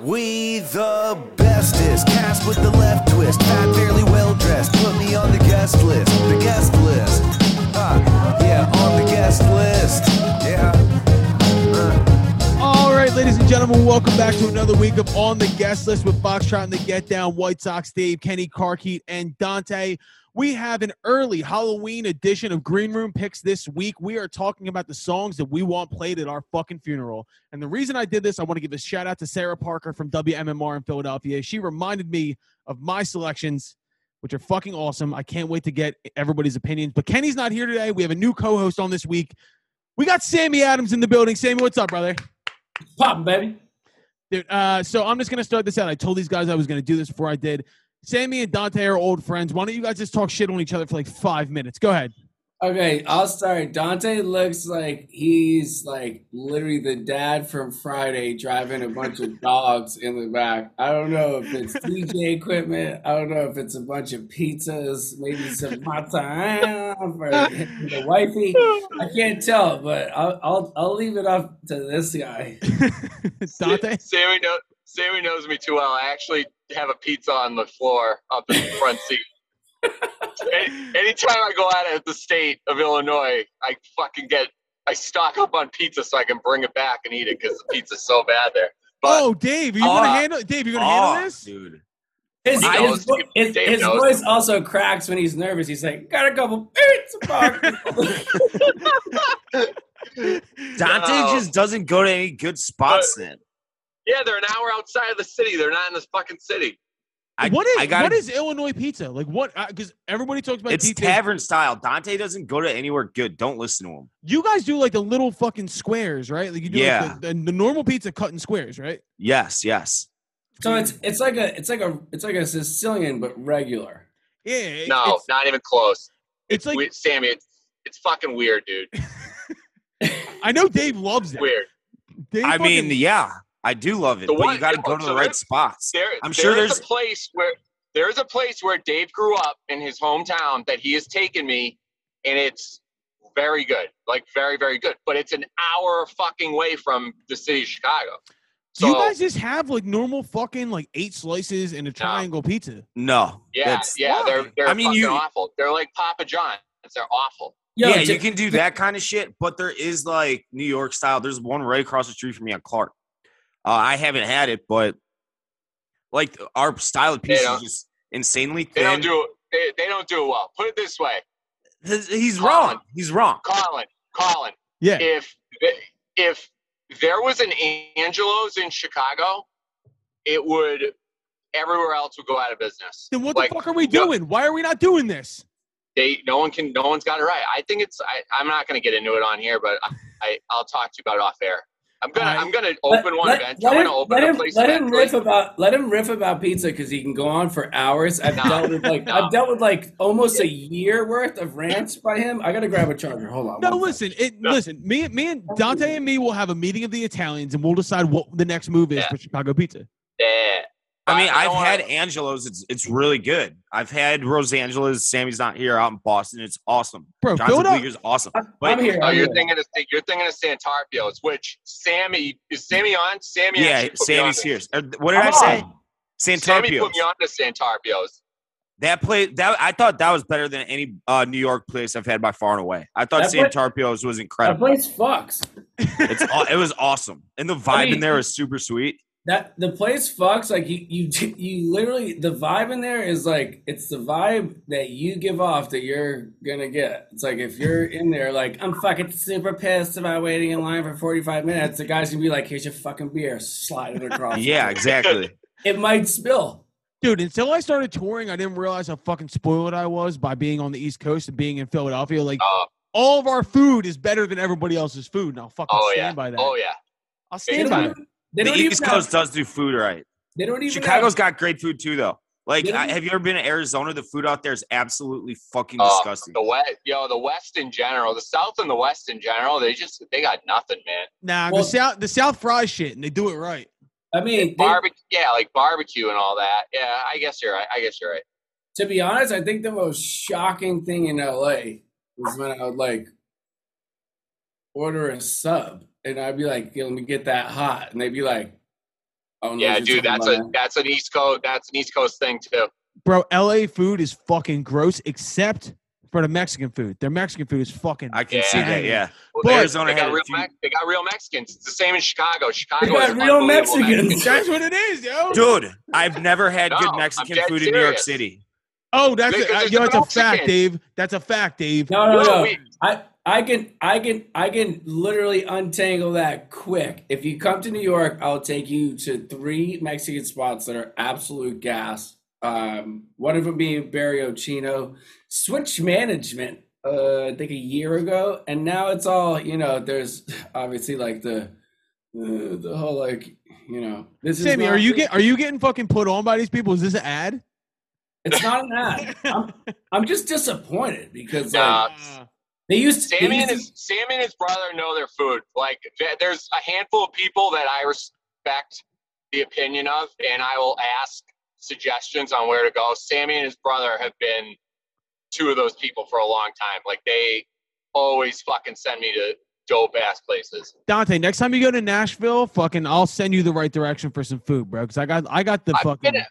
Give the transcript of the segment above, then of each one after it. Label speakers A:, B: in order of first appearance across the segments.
A: We the bestest, cast with the left twist, fat, fairly well dressed. Put me on the guest list, the guest list. Uh, yeah, on the guest list. Yeah. Uh.
B: All right, ladies and gentlemen, welcome back to another week of On the Guest List with Foxtrot and the Get Down, White Sox Dave, Kenny Carkeet, and Dante. We have an early Halloween edition of Green Room Picks this week. We are talking about the songs that we want played at our fucking funeral. And the reason I did this, I want to give a shout out to Sarah Parker from WMMR in Philadelphia. She reminded me of my selections, which are fucking awesome. I can't wait to get everybody's opinions. But Kenny's not here today. We have a new co host on this week. We got Sammy Adams in the building. Sammy, what's up, brother?
C: Poppin', baby.
B: Dude, uh, so I'm just gonna start this out. I told these guys I was gonna do this before I did. Sammy and Dante are old friends. Why don't you guys just talk shit on each other for like five minutes? Go ahead.
C: Okay, I'll start. Dante looks like he's like literally the dad from Friday driving a bunch of dogs in the back. I don't know if it's DJ equipment. I don't know if it's a bunch of pizzas, maybe some mozzarella for the wifey. I can't tell, but I'll I'll, I'll leave it up to this guy.
B: Dante.
D: Sammy, know, Sammy knows me too well. I actually have a pizza on the floor up in the front seat. Any, anytime I go out at the state of Illinois, I fucking get I stock up on pizza so I can bring it back and eat it because the pizza's so bad there. But
B: oh, Dave, you gonna
E: Oh.
B: Uh, handle? Dave, you gonna
E: Oh,
B: handle this?
E: dude.
C: His, his, vo- his, his
D: knows.
C: voice also cracks when he's nervous. He's like, got a couple pizza boxes."
E: Dante
D: No.
E: just doesn't go to any good spots then.
D: Yeah, they're an hour outside of the city. They're not in this fucking city.
E: I,
B: what is
E: I gotta,
B: what is Illinois pizza like? What? Uh, because everybody talks about
E: it's
B: pizza.
E: tavern style. Dante doesn't go to anywhere good. Don't listen to him.
B: You guys do like the little fucking squares, right? Like you do
E: Yeah.
B: like the, the, the normal pizza cut in squares, right?
E: Yes, yes.
C: so it's it's like a it's like a it's like a Sicilian but regular.
B: Yeah. it-
D: No,
B: it's,
D: not even close.
B: it's like
D: we, Sammy, it's it's fucking weird, dude.
B: I know Dave loves it.
D: Weird.
B: Dave
E: I mean, yeah, I do love it,
D: The
E: but
D: one-
E: you got to go to
D: so
E: the right
D: there's-
E: spots.
D: There,
E: I'm sure
D: there is
E: there's-
D: a place where there's a place where Dave grew up in his hometown that he has taken me, and it's very good, like very very good. But it's an hour fucking way from the city of Chicago.
B: do
D: So
B: you guys just have like normal fucking like eight slices and a triangle pizza?
E: No,
D: yeah,
E: that's-
D: yeah, they're they're
E: I mean,
D: fucking
E: you-
D: awful. They're like Papa John's. They're awful.
C: Yo,
E: yeah, you can do that kind of shit, but there is like New York style. There's one right across the street from me on Clark. Uh, I haven't had it, but like our style of
D: They
E: pizza is just insanely
D: They don't do it. They, they don't do it well. Put it this way,
E: He's- He's
D: Colin.
E: wrong. He's wrong.
D: Colin. Colin,
B: Yeah.
D: if if there was an Angelo's in Chicago, it would everywhere else would go out of business.
B: Then what
D: like,
B: the fuck are we
D: no-
B: doing? Why are we not doing this?
D: They no one can no one's got it right. I think it's I, I'm not going to get into it on here, but I, I I'll talk to you about it off air. I'm gonna
B: Alright.
D: I'm gonna
C: let-
D: open one
C: let-
D: event.
C: let
D: I'm
C: him-
D: gonna open
C: let
D: a
C: him-
D: place
C: Let him
D: like-
C: riff about let him riff about pizza because he can go on for hours. I've
D: No.
C: dealt with like
D: No.
C: I've dealt with like almost a year worth of rants by him. I gotta grab a charger. Hold on.
B: No, listen, it,
D: No.
B: listen. Me, me, and Dante and me will have a meeting of the Italians, and we'll decide what the next move is
D: Yeah.
B: for Chicago pizza.
D: yeah.
E: I mean,
D: I
E: I've
D: don't
E: had
D: wanna-
E: Angelo's. It's it's really good. I've had Rosangela's. Sammy's not here out in Boston. It's awesome.
B: Bro,
E: Johnson
B: build up.
E: Awesome.
C: I'm,
E: But
C: I'm here.
D: Oh, you're thinking of you're thinking of Santarpio's, which Sammy is Sammy on? Sammy
E: yeah,
D: actually put me
E: Sammy's here. Uh, What did I
C: Come
E: say?
C: on.
D: Sammy put me on to Santarpio's.
E: That play that I thought that was better than any uh, New York place I've had by far and away. I thought
C: That pla-
E: Santarpio's was
C: That
E: incredible.
C: place fucks.
E: It's aw- it was awesome, and the vibe
C: mean-
E: in there is super sweet.
C: That the place fucks. Like you, you, you literally the vibe in there is like it's the vibe that you give off that you're gonna get. It's like if you're in there, like I'm fucking super pissed about waiting in line for 45 minutes. The guy's gonna be like, "Here's your fucking beer," slide it across.
E: Yeah, exactly.
C: it might spill.
B: Dude, until I started touring, I didn't realize how fucking spoiled I was by being on the East Coast and being in Philadelphia. Like,
D: Oh,
B: all of our food is better than everybody else's food, and I'll fucking
D: oh
B: stand
D: yeah.
B: by that.
D: Oh yeah.
B: I'll stand
C: don't,
B: by it.
C: Even, they
E: The
C: don't
E: East
C: even
E: Coast
C: have,
E: does do food right.
C: They don't even.
E: Chicago's
C: have,
E: got great food too, though. Like, I, have you ever been to Arizona? The food out there is absolutely fucking
D: Oh,
E: disgusting.
D: The west, yo, the West in general, the South and the West in general, they just they got nothing, man.
B: Nah,
C: Well-
B: the South, the South fries shit, and they do it right.
C: I mean, they,
D: Barbecue, yeah, like barbecue and all that. Yeah, I guess you're right. I guess you're right.
C: to be honest, I think the most shocking thing in LA was when I would like order a sub and I'd be like, "Yo, let me get that hot. And they'd be like, oh, don't
D: Yeah, dude, that's a
C: about
D: that's an East Coast that's an East Coast thing too.
B: Bro, LA food is fucking gross except for the Mexican food. Their Mexican food is fucking
E: I can
D: Yeah.
E: see that. Yeah.
D: Well,
B: But-
D: they-
E: Arizona
D: they got real
E: few-
D: Mex- they got real Mexicans. It's the same in Chicago. Chicago
C: They got
D: is
C: real
D: unbelievable
C: Mexicans.
B: That's what it is, yo.
E: Dude, I've never had
D: No,
E: good Mexican
D: dead
E: food in New York. City.
B: Oh, that's
D: Because
B: a, uh, yo,
D: the
B: that's a fact, Dave. That's a fact, Dave.
C: No, no,
D: No,
C: no. I, I can, I can, I can literally untangle that quick. If you come to New York, I'll take you to three Mexican spots that are absolute gas. Um, one of them being Barrio Chino. Switch management, uh, I think a year ago, and now it's all you know. There's obviously like the, uh, the whole like you know. This
B: Sammy,
C: is
B: are you get are you getting fucking put on by these people? Is this an ad?
C: It's not an ad. I'm, I'm just disappointed because like
B: Uh,
C: they used they
D: Sammy
C: used
D: and
C: to-
D: his Sammy and his brother know their food. Like there's a handful of people that I respect the opinion of, and I will ask suggestions on where to go. Sammy and his brother have been two of those people for a long time. Like they always fucking send me to dope ass places.
B: Dante, next time you go to Nashville, fucking, I'll send you the right direction for some food, bro. Because I got I got the
D: I've
B: fucking
D: been,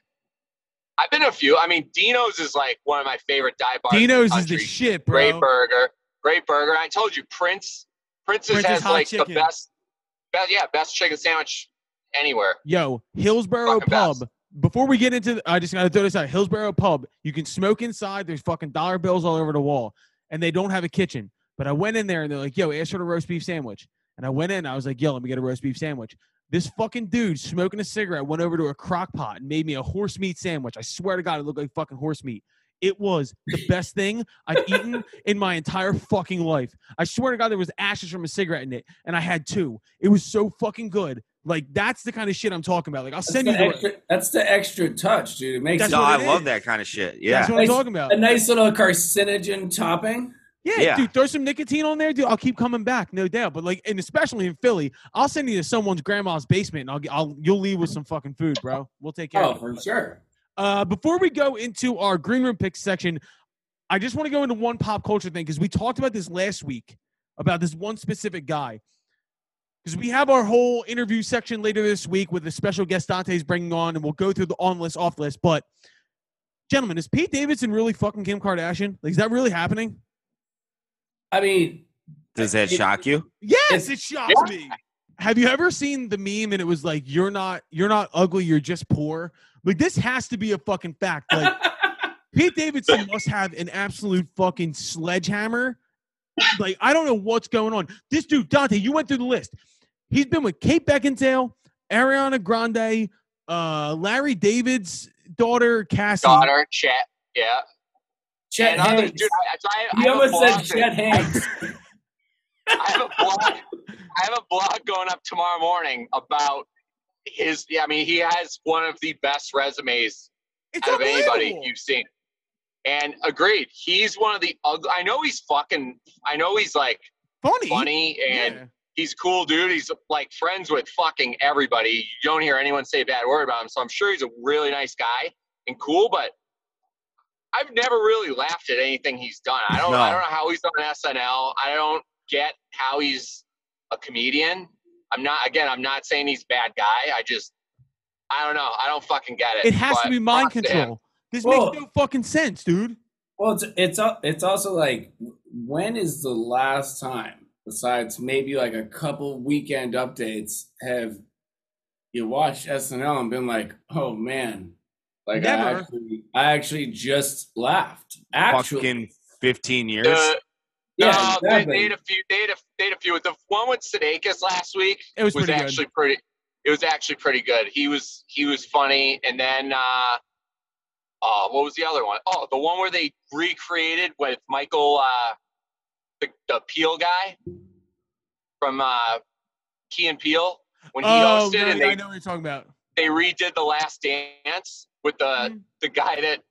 D: I've been a few. I mean, Dino's is like one of my favorite dive bars. in
B: Dino's is the shit, bro.
D: Great burger. Great burger. I told you, Prince. Prince's
B: Prince's
D: has like
B: chicken.
D: the best, best, yeah, best chicken sandwich anywhere.
B: Yo, Hillsboro
D: Fucking
B: Pub.
D: best.
B: Before we get into, I just gotta throw this out. Hillsboro Pub. You can smoke inside. There's fucking dollar bills all over the wall, and they don't have a kitchen. But I went in there and they're like, "Yo, ask for the roast beef sandwich." And I went in. I was like, "Yo, let me get a roast beef sandwich." This fucking dude smoking a cigarette went over to a crock pot and made me a horse meat sandwich. I swear to God, it looked like fucking horse meat. It was the best thing I've eaten in my entire fucking life. I swear to God, there was ashes from a cigarette in it, and I had two. It was so fucking good. Like that's the kind of shit I'm talking about. Like I'll send
C: the,
B: you the.
C: extra, that's the extra touch, dude. It makes
B: That's
E: No,
B: what
E: I
B: it
E: love
B: is.
E: that kind of shit. Yeah.
B: That's what I'm talking about.
C: a nice little carcinogen topping.
B: Yeah,
E: Yeah.
B: dude, throw some nicotine on there, dude. I'll keep coming back, no doubt. But like, and especially in Philly, I'll send you to someone's grandma's basement, and I'll, get- I'll you'll leave with some fucking food, bro. We'll take care
C: Oh,
B: of it.
C: for sure.
B: Uh, before we go into our green room picks section, I just want to go into one pop culture thing because we talked about this last week about this one specific guy. Because we have our whole interview section later this week with the special guest Dante's bringing on, and we'll go through the on list, off list. But, gentlemen, is Pete Davidson really fucking Kim Kardashian? Like, is that really happening?
C: I mean,
E: Does that
C: it-
E: shock you?
B: Yes, it shocks me. Have you ever seen the meme and it was like, "You're not, you're not ugly, you're just poor." Like this has to be a fucking fact. Like Pete Davidson must have an absolute fucking sledgehammer. Like I don't know what's going on. This dude Dante, you went through the list. He's been with Kate Beckinsale, Ariana Grande, uh, Larry David's daughter Cassie.
D: Daughter, Chet, yeah.
C: Chet
D: and others,
C: Hanks.
D: dude. I, I, I
C: You
D: have
C: almost said
D: blog
C: Chet Hanks.
D: I have a blog. I have a blog going up tomorrow morning about his. Yeah, I mean, he has one of the best resumes
B: It's
D: out of anybody you've seen. And agreed, he's one of the ugly. I know he's fucking. I know he's like
B: funny.
D: funny and
B: Yeah.
D: he's cool, dude. He's like friends with fucking everybody. You don't hear anyone say a bad word about him, so I'm sure he's a really nice guy and cool. But I've never really laughed at anything he's done. I don't.
E: No.
D: I don't know how he's on SNL. I don't get how he's a comedian. I'm not. Again, I'm not saying he's a bad guy. I just. I don't know. I don't fucking get it.
B: It has to be mind
D: props to him.
B: control. This
C: Well-
B: makes no fucking sense, dude.
C: Well, it's it's it's also like when is the last time, besides maybe like a couple weekend updates, have you watched SNL and been like, oh man, like I actually I actually just laughed. Actually,
E: Fucking 15 years.
D: The-
C: yeah,
D: no, they,
C: exactly.
D: they had a few. They had a, they had a few. The one with Sudeikis last week
B: It was
D: was,
B: pretty good.
D: actually pretty. It was actually pretty good. He was he was funny, and then uh, uh, what was the other one? Oh, the one where they recreated with Michael, uh, the, the Peele guy from uh, Key and Peele when he
B: Oh,
D: hosted,
B: no,
D: and
B: I
D: they
B: know what you're talking about.
D: they redid the Last Dance with the
B: Mhm.
D: the guy that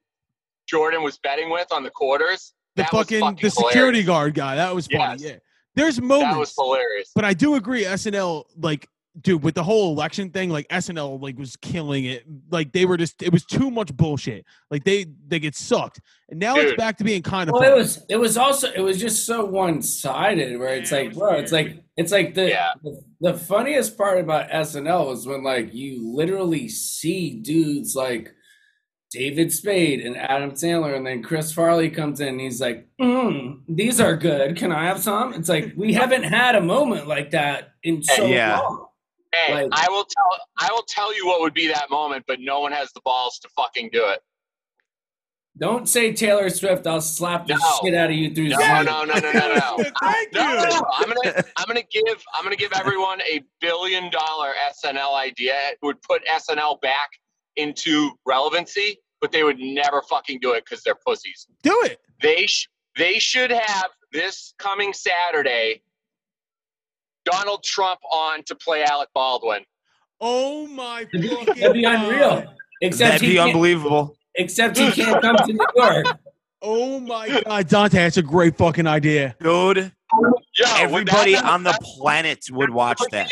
D: Jordan was betting with on the quarters.
B: The fucking,
D: fucking
B: the security
D: hilarious.
B: guard guy. That was funny.
D: Yes.
B: Yeah. There's moments.
D: That was hilarious.
B: but I do agree. SNL like dude, with the whole election thing, like SNL like was killing it. Like they were just it was too much bullshit. Like they they get sucked. And now it's back to being kind of
C: Well,
B: fun.
C: it was it was also it was just so one sided where it's
B: Yeah,
C: like,
B: was
C: bro, it's like it's like the,
D: Yeah.
C: the the funniest part about SNL was when like you literally see dudes like David Spade and Adam Sandler, and then Chris Farley comes in and he's like, mm, "These are good. Can I have some?" It's like we haven't had a moment like that in so
E: Yeah.
C: long.
D: Hey,
C: Like-
D: I will tell I will tell you what would be that moment, but no one has the balls to fucking do it.
C: Don't say Taylor Swift. I'll slap the
D: No.
C: shit out of you through
D: No,
C: Zoom.
D: no, no, no, no, no.
B: Thank
D: No, no,
B: you.
D: no. I'm gonna I'm gonna give I'm gonna give everyone a billion dollar SNL idea. It would put SNL back into relevancy, but they would never fucking do it because they're pussies.
B: Do it.
D: They sh- they should have this coming Saturday Donald Trump on to play Alec Baldwin.
B: Oh my
C: That'd
B: fucking
C: That'd be
B: God.
C: unreal. Except
E: That'd be unbelievable.
C: Except he can't come to New York.
B: Oh my god, Dante, that's a great fucking idea.
E: Dude,
D: Yo,
E: everybody
D: that-
E: on the planet would watch that.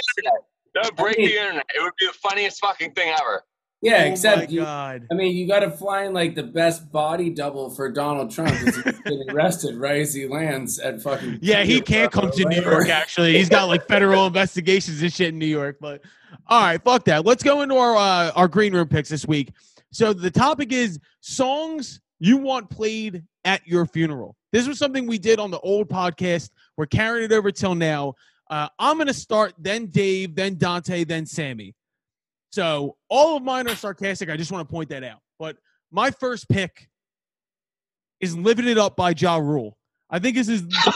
D: That would break the internet. It would be the funniest fucking thing ever.
C: Yeah,
B: oh
C: except you,
B: god.
C: I mean, you got to find like the best body double for Donald Trump. He's getting arrested right as he lands at fucking.
B: Yeah, he can't come to New York. Actually, he's got like federal investigations and shit in New York. But all right, fuck that. Let's go into our uh, our green room picks this week. So the topic is songs you want played at your funeral. This was something we did on the old podcast. We're carrying it over till now. Uh, I'm gonna start, then Dave, then Dante, then Sammy. So all of mine are sarcastic. I just want to point that out. But my first pick is "Living It Up" by Ja Rule. I think this is.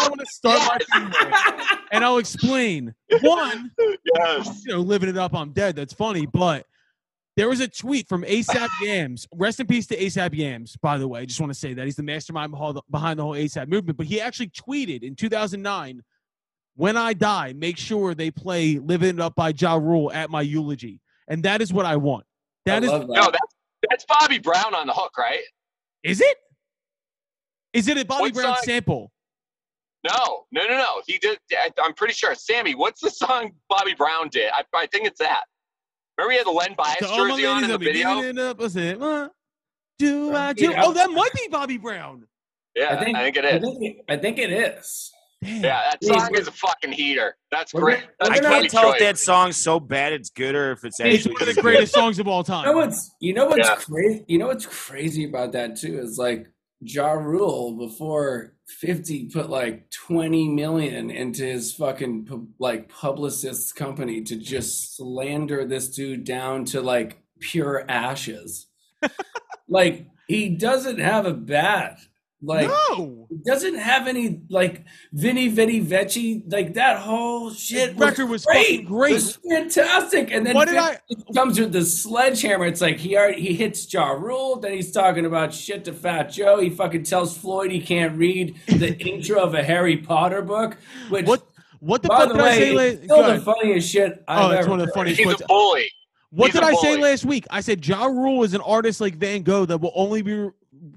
B: I want to start my funeral, and I'll explain. One,
D: Yes.
B: you know, living it up, I'm dead. That's funny. But there was a tweet from ASAP Yams. Rest in peace to ASAP Yams, by the way. I just want to say that. He's the mastermind behind the whole ASAP movement. But he actually tweeted in 2009 When I die, make sure they play Living It Up by Ja Rule at my eulogy. And that is what I want. That
C: I
B: is,
C: that.
D: No, that's that's Bobby Brown on the hook, right?
B: is it? Is it a Bobby
D: What
B: Brown
D: song?
B: sample?
D: No, no, no, no. He did. I, I'm pretty sure. Sammy, what's the song Bobby Brown did? I, I think it's that. Remember he had the Len Bias
B: To all my
D: jersey on in the video?
B: giving it I "Uh, do I do?
C: Yeah.
B: Oh, that might be Bobby Brown.
D: Yeah, I think, it is.
C: I think it, I think it is.
B: Damn.
D: Yeah, that song
C: we're-
D: is a fucking heater. That's
C: We're
D: great.
C: gonna-
D: That's
E: I
C: we're
D: a
C: gonna-
E: can't
D: great
E: tell if that song's so bad it's good or if it's
B: It's
E: actually
B: one of the greatest songs of all time.
C: You know what's you know what's
D: Yeah.
C: crazy? You know what's crazy about that too is like Ja Rule before fifty put like twenty million into his fucking pu- like publicist's company to just slander this dude down to like pure ashes. like he doesn't have a bat. Like
B: no.
C: he doesn't have any like Vinny Vinny Vecchi. Like that whole shit
B: His record was
C: great.
B: fucking great.
C: It was fantastic. And then
B: What did I-
C: Vinny comes with the sledgehammer. It's like he already, he hits Ja Rule. Then he's talking about shit to Fat Joe. He fucking tells Floyd he can't read the intro of a Harry Potter book. Which,
B: What what the
C: by
B: fuck
C: the
B: did I say
C: way,
B: last
C: is still
B: Go
C: the funniest shit oh, I've
B: Oh, it's
C: ever
B: one of the
C: heard.
B: funniest
D: He's a bully.
B: What
D: He's
B: did
D: a
B: I say last week? I said Ja Rule is an artist like Van Gogh that will only be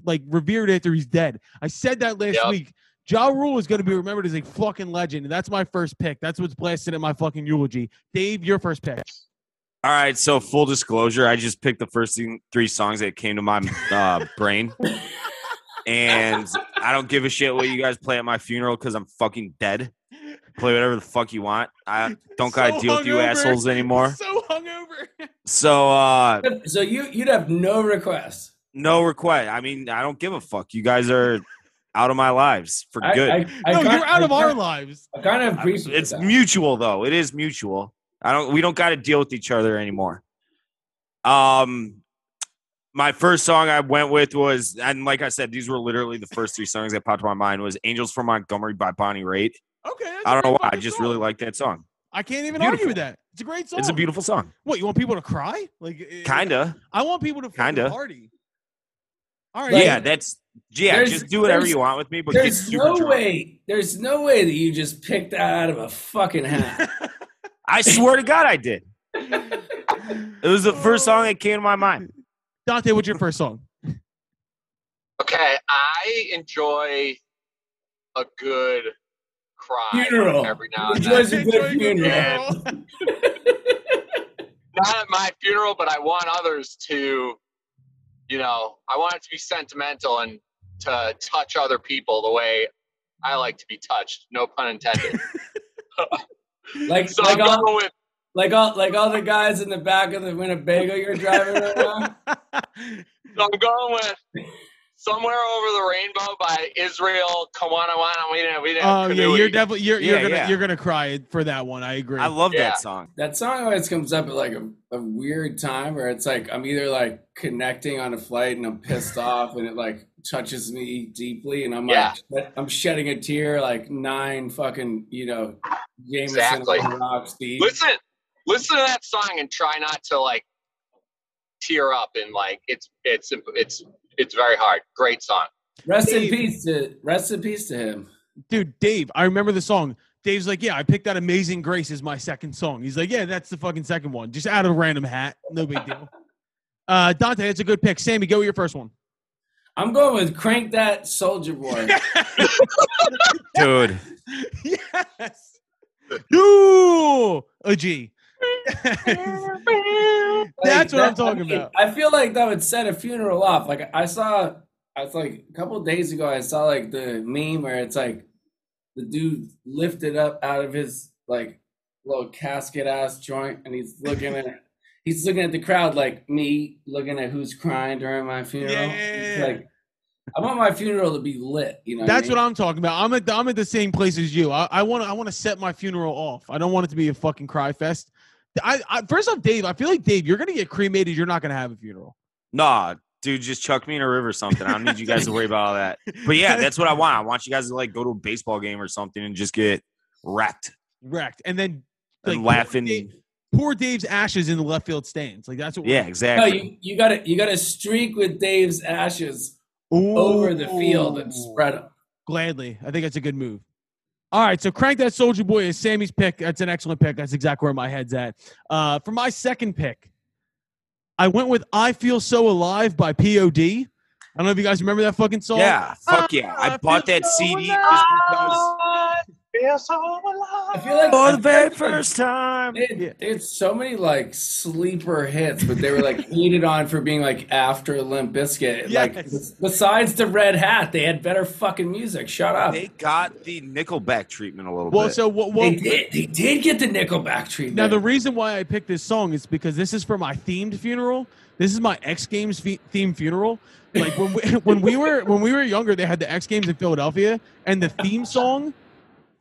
B: like revered after he's dead. I said that last
D: Yep.
B: week. Ja Rule is going to be remembered as a fucking legend, and that's my first pick. That's what's blasted in my fucking eulogy. Dave, your first pick.
E: All right, so full disclosure, I just picked the first three songs that came to my uh, brain, and I don't give a shit what you guys play at my funeral because I'm fucking dead. Play whatever the fuck you want. I don't gotta
B: So
E: deal with you
B: hungover.
E: assholes anymore.
B: So hungover.
E: So uh,
C: So you you'd have no requests.
E: No request. I mean, I don't give a fuck. You guys are out of my lives for
C: I-
E: good.
C: I, I,
B: no,
C: kind-
B: you're out
C: I
B: of our
C: kind-
B: lives.
C: I kind of appreciate
E: it's
C: that.
E: mutual though. It is mutual. I don't. We don't got to deal with each other anymore. Um, my first song I went with was, and like I said, these were literally the first three songs that popped to my mind. Was "Angels from Montgomery" by Bonnie Raitt.
B: Okay.
E: I don't know why. I just
B: song.
E: really like that song.
B: I can't even
E: Beautiful.
B: argue with that. It's a great song.
E: It's a beautiful song.
B: What you want people to cry? Like
E: Kinda.
B: I want people to
E: Kinda.
B: party. All right.
E: Yeah, that's yeah.
C: There's-
E: Just do whatever you want with me, but get
C: There's
E: super
C: no
E: drunk.
C: way. There's no way that you just picked that out of a fucking hat.
E: I swear to God, I did. It was the first song that came to my mind.
B: Dante, what's your first song?
D: Okay, I enjoy a good cry
C: Funeral.
D: every now and
C: Enjoy
D: then.
C: some good
B: Enjoy your
C: funeral.
B: funeral.
D: Not at my funeral, but I want others to, you know, I want it to be sentimental and to touch other people the way I like to be touched. No pun intended.
C: Like,
D: So
C: like all,
D: with
C: like all, like all the guys in the back of the Winnebago you're driving right now.
D: so I'm going with somewhere over the rainbow by Israel. Kawana Wana. We didn't. We didn't.
B: Oh yeah, you're definitely you're you're
E: Yeah,
B: gonna
E: yeah.
B: you're gonna cry for that one. I agree.
E: I love
D: Yeah.
E: that song.
C: That song always comes up at like a, a weird time where it's like I'm either like connecting on a flight and I'm pissed off and it like touches me deeply and I'm like I'm shedding a tear like nine fucking you know Jameson
D: Exactly.
C: rocks deep.
D: listen. Listen to that song and try not to like tear up and like it's it's it's it's very hard. Great song.
C: Rest in peace to rest in peace to him.
B: Dude, Dave, I remember the song. Dave's like, yeah, I picked out Amazing Grace as my second song. He's like, yeah, that's the fucking second one. Just out of a random hat. No big deal. Uh, Dante, that's a good pick. Sammy, go with your first one.
C: I'm going with Crank That Soldier Boy.
E: Dude.
B: yes. You a G. That's what I'm talking about.
C: I feel like that would set a funeral off. Like I saw, I was like a couple of days ago, I saw like the meme where it's like the dude lifted up out of his like little casket ass joint, and he's looking at he's looking at the crowd like me looking at who's crying during my funeral.
B: Yeah.
C: Like I want my funeral to be lit. You know,
B: That's what I'm talking about. I'm at I'm at the same place as you. I, I want to I want to set my funeral off. I don't want it to be a fucking cry fest. I, I first off, Dave. I feel like Dave, you're gonna get cremated. You're not gonna have a funeral.
E: Nah, dude, just chuck me in a river or something. I don't need you guys to worry about all that. But yeah, that's what I want. I want you guys to like go to a baseball game or something and just get wrecked
B: wrecked, and then
E: and
B: like,
E: laughing.
B: Poor, Dave- poor Dave's ashes in the left field stands. Like that's what.
E: Yeah,
C: No,
E: exactly.
C: you you got to you got to streak with Dave's ashes over the field and spread them.
B: Gladly, I think that's a good move. All right, so crank that soldier boy is Sammy's pick. That's an excellent pick. That's exactly where my head's at. Uh, for my second pick, I went with "I Feel So Alive" by POD. I don't know if you guys remember that fucking song.
E: Yeah, fuck yeah. I bought that CD just because
C: I feel like
E: for the very first time.
C: They had, they had so many like sleeper hits, but they were like hated on for being like after Limp Bizkit. Like besides the red hat, they had better fucking music. Shut up.
E: They got the Nickelback treatment a little bit.
B: Well,
E: bit.
B: so what? Well,
C: they did. They did get the Nickelback treatment.
B: now the reason why I picked this song is because this is for my themed funeral. This is my X Games fe- theme funeral. Like when we, when we were when we were younger, they had the X Games in Philadelphia, and the theme song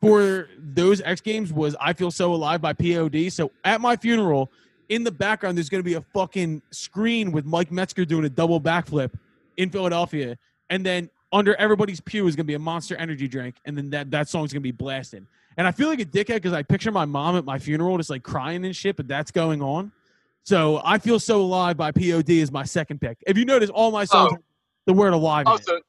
B: for those X Games was "I Feel So Alive" by POD. So at my funeral, in the background, there's going to be a fucking screen with Mike Metzger doing a double backflip in Philadelphia, and then under everybody's pew is going to be a Monster Energy drink, and then that that song's going to be blasted. And I feel like a dickhead because I picture my mom at my funeral just like crying and shit, but that's going on. So I feel so alive by POD is my second pick. If you notice, all my songs
D: Oh.
B: the word alive. in oh, it.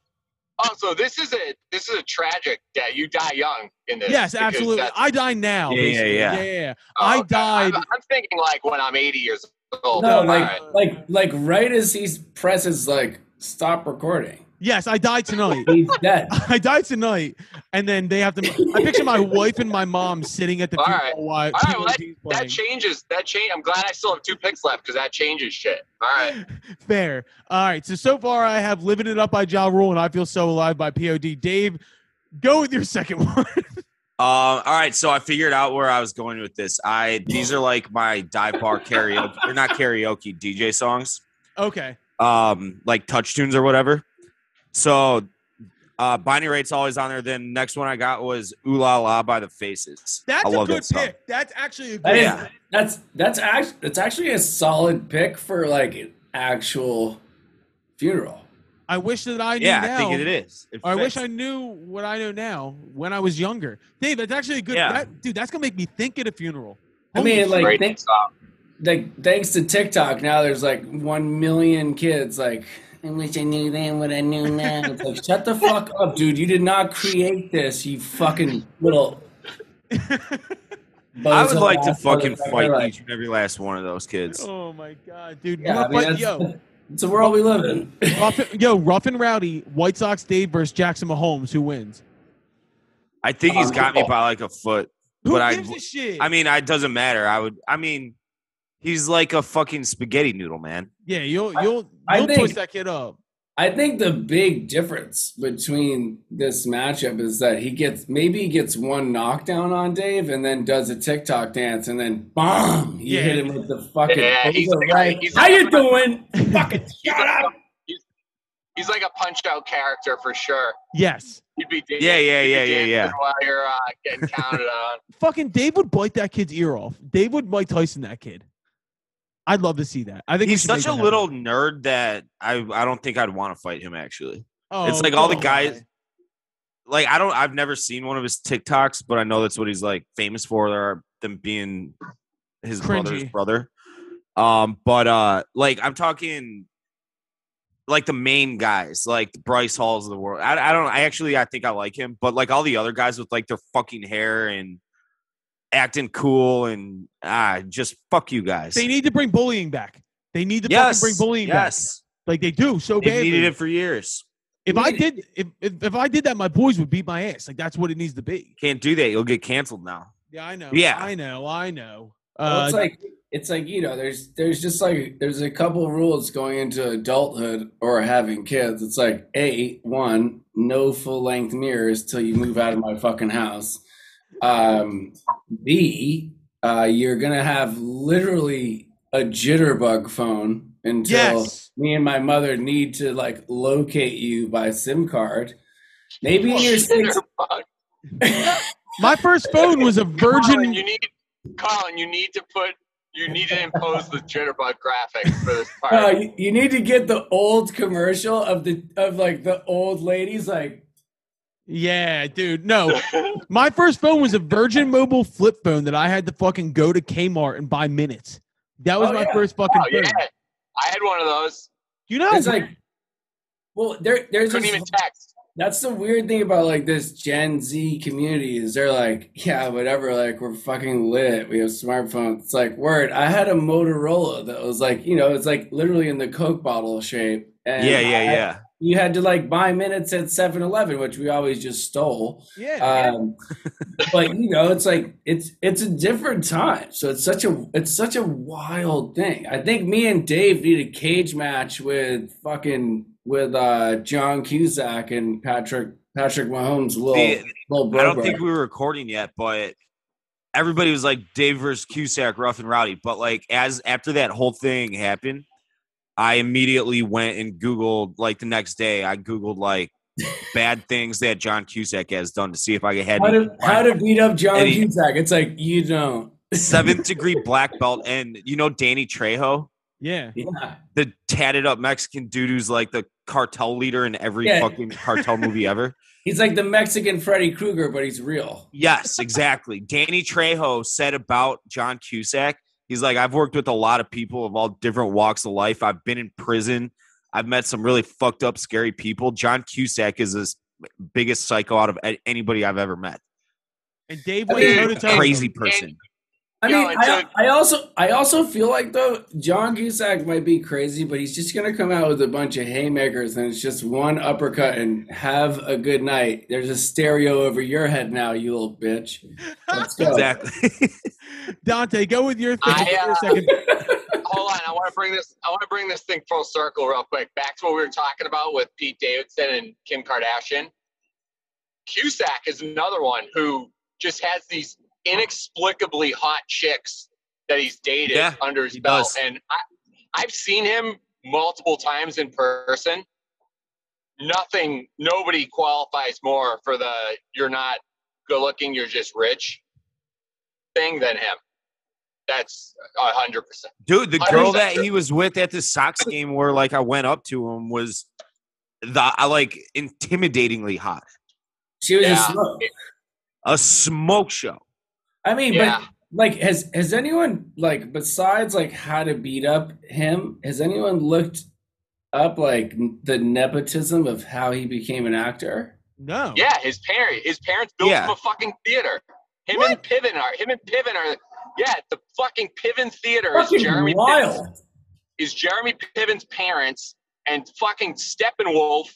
D: Oh, also, also, this is a this is a tragic death. You die young in this.
B: Yes, absolutely. I die now.
E: Yeah, yeah,
B: basically.
E: yeah.
B: yeah, yeah.
D: oh,
B: I
D: okay.
B: died.
D: I'm, I'm thinking like when I'm 80 years old.
C: no, like
D: right.
C: like like right as he presses like stop recording,
B: Yes, I died tonight.
C: he's dead.
B: I died tonight, and then they have to. I picture my wife and my mom sitting at the
D: All
B: funeral
D: right.
B: while
D: All right, well,
B: POD 's
D: that changes. That change. I'm glad I still have two picks left because that changes shit. All right.
B: Fair. All right. So so far, I have "Living It Up" by Ja Rule and "I Feel So Alive" by POD. Dave, go with your second one.
E: Um, all right, so I figured out where I was going with this. I these are like my dive bar karaoke. They're not karaoke DJ songs.
B: okay.
E: Um, like touch tunes or whatever. So uh Bonnie Raitt's always on there. Then next one I got was Ooh La La by the Faces.
B: That's
E: I
B: a
E: love
B: good
E: that song.
B: pick. That's actually a good.
C: is,
E: Yeah.
C: that's that's actually that's actually a solid pick for like an actual funeral.
B: I wish that I knew
E: Yeah,
B: now.
E: I think it is. It
B: Or I wish. I knew what I know now when I was younger. Dave, that's actually a good.
E: Yeah.
B: That, dude, that's gonna make me think at a funeral.
C: I mean, like
D: Great
C: think,
D: song.
C: like thanks to TikTok now, there's like one million kids like. I wish I knew then what I knew now. It's like, shut the fuck up, dude. You did not create this, you fucking little.
E: I would like to fucking fight
C: like-
E: each and every last one of those kids.
B: oh my god, dude.
C: Yeah, I
B: Rough-
C: mean,
B: but, yo,
C: it's the world we live in.
B: rough, yo, rough and rowdy. White Sox Dave versus Jackson Mahomes. Who wins?
E: I think he's
C: oh,
E: got me by like a foot.
B: Who
E: But I-
B: gives a shit?
E: I mean, it doesn't matter. I would. I mean, he's like a fucking spaghetti noodle, man.
B: yeah, you'll you'll
C: I
B: you'll
C: think-
B: twist that kid up.
C: I think the big difference between this matchup is that he gets maybe he gets one knockdown on Dave and then does a TikTok dance and then bomb, you
B: Yeah.
C: hit him with the fucking
D: Yeah, he's
C: over
D: like
C: right.
D: he's
C: How
D: like
C: you
D: a-
C: doing? Fucking
D: He's
C: shut up.
D: he's- He's like a punch out character for sure.
B: Yes.
D: He'd be dancing,
E: Yeah, yeah, yeah, yeah, yeah.
D: While you're uh, getting counted on.
B: Fucking Dave would bite that kid's ear off. Dave would Mike Tyson that kid. I'd love to see that. I think
E: He's such a little
B: happen.
E: nerd that I I don't think I'd want to fight him. Actually,
B: Oh,
E: it's like all the guys-
B: on.
E: like I don't. I've never seen one of his TikToks, but I know that's what he's like famous for. There them being his brother's brother. Um, but uh, like I'm talking. Like the main guys, like the Bryce Halls of the world. I, I don't. I actually, I think I like him, but like all the other guys with like their fucking hair and acting cool and ah, just fuck you guys.
B: They need to bring bullying back. They need to
E: yes,
B: fucking bring bullying back.
E: yes.
B: Like they do so
E: They've
B: badly.
E: needed it for years.
B: if I did, if, if if I did that, my boys would beat my ass. Like that's what it needs to be.
E: Can't do that. You'll get canceled now.
B: Yeah, I know.
E: Yeah.
B: I know. I know.
C: Well,
B: Uh,
C: it's like it's like you know, there's there's just like there's a couple rules going into adulthood or having kids. It's like a one, no full length mirrors till you move out of my fucking house. Um, B, uh, you're gonna have literally a jitterbug phone until
B: yes.
C: me and my mother need to like locate you by SIM card. Maybe in your six.
B: My first phone was a
D: Colin,
B: Virgin.
D: you need Colin, you need to put you need to impose the jitterbug graphics for this
C: Uh,
D: part.
C: you, you need to get the old commercial of the of like the old ladies like
B: Yeah, dude. No, my first phone was a Virgin Mobile flip phone that I had to fucking go to Kmart and buy minutes. That was
C: Oh,
B: my
C: yeah.
B: first fucking
D: oh
B: phone.
D: yeah, I had one of those.
B: You know,
C: it's like well there there's
D: Couldn't
C: this,
D: even text.
C: that's the weird thing about like this Gen Z community is they're like yeah whatever like we're fucking lit we have smartphones it's like word I had a Motorola that was like you know it's like literally in the Coke bottle shape and
E: yeah, yeah,
C: I-
E: yeah.
C: You had to like buy minutes at 7-Eleven which we always just stole
B: yeah.
C: um, but you know it's like it's it's a different time so it's such a it's such a wild thing i think me and dave need a cage match with fucking with uh john cusack and patrick patrick mahomes little
E: See,
C: little bro
E: I don't
C: bro.
E: think we were recording yet, but everybody was like Dave versus Cusack, rough and rowdy. But like as after that whole thing happened, I immediately went and Googled like the next day. I Googled like bad things that John Cusack has done to see if I had
C: how to, how to beat up john
E: Eddie.
C: cusack it's like you don't
E: seventh degree black belt. And you know Danny Trejo,
B: yeah.
C: yeah
E: the tatted up Mexican dude who's like the cartel leader in every
C: Yeah.
E: fucking cartel movie ever.
C: he's like the mexican freddy krueger but he's real
E: Yes, exactly. Danny Trejo said about John Cusack, he's like, I've worked with a lot of people of all different walks of life. I've been in prison. I've met some really fucked up, scary people. John Cusack is the biggest psycho out of anybody I've ever met.
B: And Dave
C: I
B: went toe to toe.
E: Crazy
B: him.
E: person.
C: I mean,
D: and so-
C: I, I also I also feel like though John Cusack might be crazy, but he's just gonna come out with a bunch of haymakers, and it's just one uppercut and have a good night. There's a stereo over your head now, you little bitch. Let's go.
E: Exactly.
B: Dante, go with your thing
D: I,
B: for a
D: uh,
B: second.
D: Hold on, I want to bring this. I want to bring this thing full circle real quick. Back to what we were talking about with Pete Davidson and Kim Kardashian. Cusack is another one who just has these inexplicably hot chicks that he's dated
E: Yeah,
D: under his belt,
E: does.
D: and I, I've seen him multiple times in person. Nothing, nobody qualifies more for the "you're not good looking, you're just rich" thing than him. That's a hundred percent.
E: Dude, the
D: I
E: girl
D: think
E: that he was with at the Sox game where like I went up to him was the I like intimidatingly hot.
C: She was
D: Yeah.
C: a smoke.
E: A smoke show.
C: I mean,
D: Yeah.
C: but like, has has anyone like besides like how to beat up him? Has anyone looked up like the nepotism of how he became an actor?
B: No.
D: Yeah, his parent, his parents built
E: Yeah.
D: him a fucking theater. Him
B: What?
D: and Piven are him and Piven are. Yeah, the fucking Piven theater is Jeremy
C: wild.
D: Piven's, is Jeremy Piven's parents, and fucking Steppenwolf,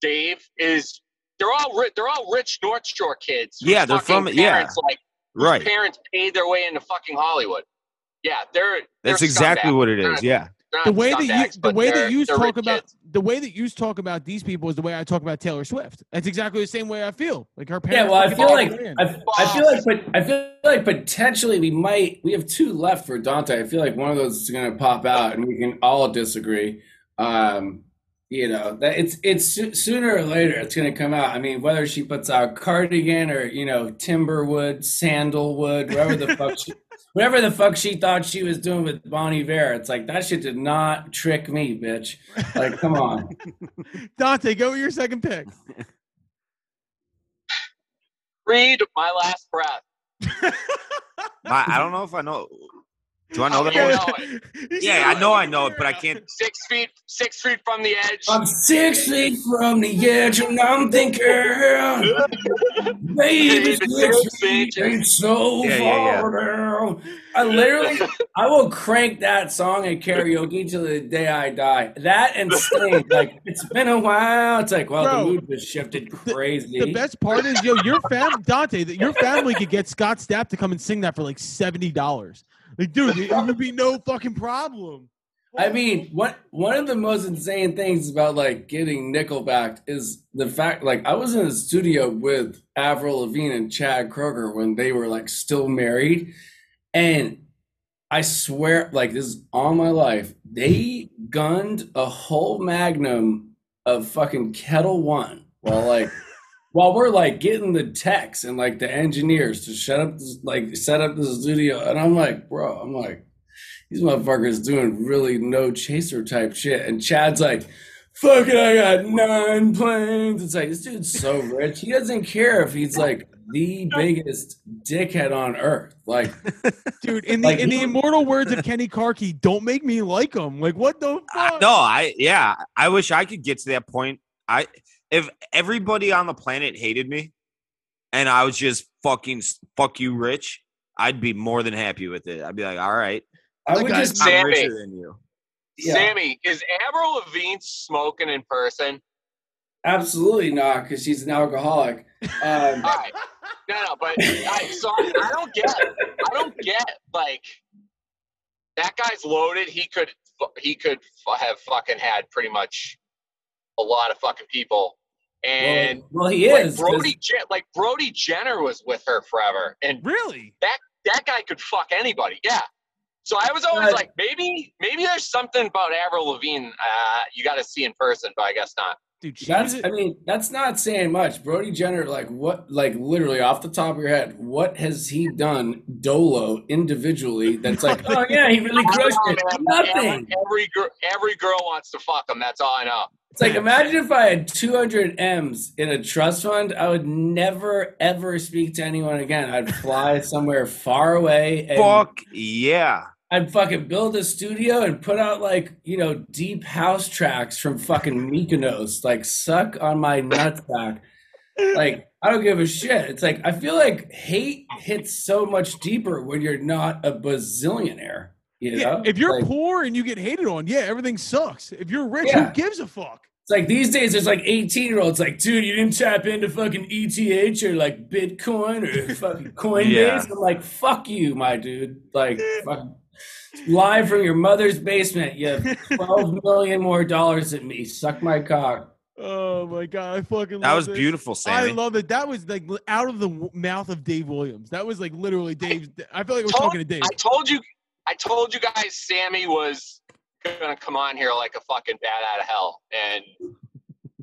D: Dave is they're all rich. They're all rich North Shore kids.
E: Yeah, they're
D: fucking
E: from- yeah.
D: Like
E: Right.
D: parents paid their way into fucking Hollywood. Yeah, they're. they're
E: That's exactly
D: scumbags.
E: what it is.
D: Not-
E: Yeah.
B: the way that you the way that you talk about
D: kids.
B: the way that you talk about these people is the way I talk about Taylor Swift. That's exactly the same way I feel. Like her parents.
C: Yeah, well, I feel like. I, I feel like, but I feel like potentially we might. We have two left for Dante. I feel like one of those is going to pop out, and we can all disagree. Um, you know, that it's it's sooner or later it's going to come out. I mean, whether she puts out cardigan or you know timberwood, sandalwood, whatever the fuck she, whatever the fuck she thought she was doing with Bon Iver, it's like that shit did not trick me, bitch. Like, come on.
B: Dante, go with your second pick.
D: Read my last breath.
E: I, I don't know if I know. Do I know that?
D: You know.
E: Yeah, I know I know it, but I can't.
D: Six feet, six feet from the edge.
C: I'm six feet from the edge, and I'm thinking, baby, six feet ain't so
E: Yeah, yeah,
C: far down. I literally, I will crank that song at karaoke till the day I die. That and sing like it's been a while. It's like, well,
B: Bro,
C: the mood just shifted crazy.
B: The best part is, yo, your fam Dante, that your family could get Scott Stapp to come and sing that for like seventy dollars. Like, dude, it would be no fucking problem.
C: I mean, what one of the most insane things about like getting Nickelback is the fact like I was in the studio with Avril Lavigne and Chad Kroeger when they were like still married, and I swear, like this is all my life, they gunned a whole magnum of fucking Ketel One while like while we're like getting the techs and like the engineers to shut up this, like set up the studio, and I'm like, bro, I'm like these motherfuckers doing really no chaser type shit. And Chad's like, fuck it, I got nine planes. It's like, this dude's so rich. He doesn't care if he's like the biggest dickhead on earth. Like,
B: Dude, in the
C: Like,
B: in the immortal words of Kenny Karkey, don't make me like him. Like, what the
E: I,
B: fuck?
E: no, I yeah. I wish I could get to that point. I if everybody on the planet hated me, and I was just fucking fuck you, rich. I'd be more than happy with it. I'd be like, all right,
C: I would
B: guy's
C: just,
E: I'm
D: Sammy.
E: richer than you.
C: yeah,
D: Sammy, is Avril Lavigne smoking in person?
C: absolutely not, because she's an alcoholic. Um,
D: All right. No, no, but I, so I, I don't get. I don't get like that guy's loaded. He could he could have fucking had pretty much a lot of fucking people, and
C: well, well, he
D: like
C: is. 'cause-
D: Brody Je- like Brody Jenner was with her forever, and
B: Really?
D: that that guy could fuck anybody. Yeah. So I was always
C: Right.
D: like, maybe maybe there's something about Avril Lavigne uh, you got to see in person, but I guess not.
B: Dude,
C: That's, I mean, that's not saying much. Brody Jenner, like, what, like, literally off the top of your head, what has he done dolo individually that's like, oh, yeah, he really crushed it?
D: I don't know, man.
C: Nothing.
D: Every, every girl every girl wants to fuck him. That's all I know.
C: It's like imagine if I had 200 M's in a trust fund, I would never ever speak to anyone again. I'd fly somewhere far away and
E: Fuck yeah.
C: I'd fucking build a studio and put out like, you know, deep house tracks from fucking Mykonos, like suck on my nutsack. Like I don't give a shit. It's like I feel like hate hits so much deeper when you're not a bazillionaire. You
B: yeah, if you're
C: Like-
B: poor and you get hated on, yeah, everything sucks. If you're rich,
C: Yeah.
B: who gives a fuck?
C: It's like these days, there's like 18 year olds like, dude, you didn't tap into fucking ETH or like Bitcoin or fucking Coinbase.
E: Yeah.
C: I'm like, fuck you, my dude. Like, fucking live from your mother's basement. You have 12 million more dollars than me. Suck my cock.
B: Oh my god, I fucking
E: That was
B: this.
E: beautiful,
B: I love it. That was like out of the mouth of Dave Williams. That was like literally Dave. I feel like I was
D: Told-
B: talking to Dave.
D: I told you, I told you guys, Sammy was gonna come on here like a fucking bat out of hell, and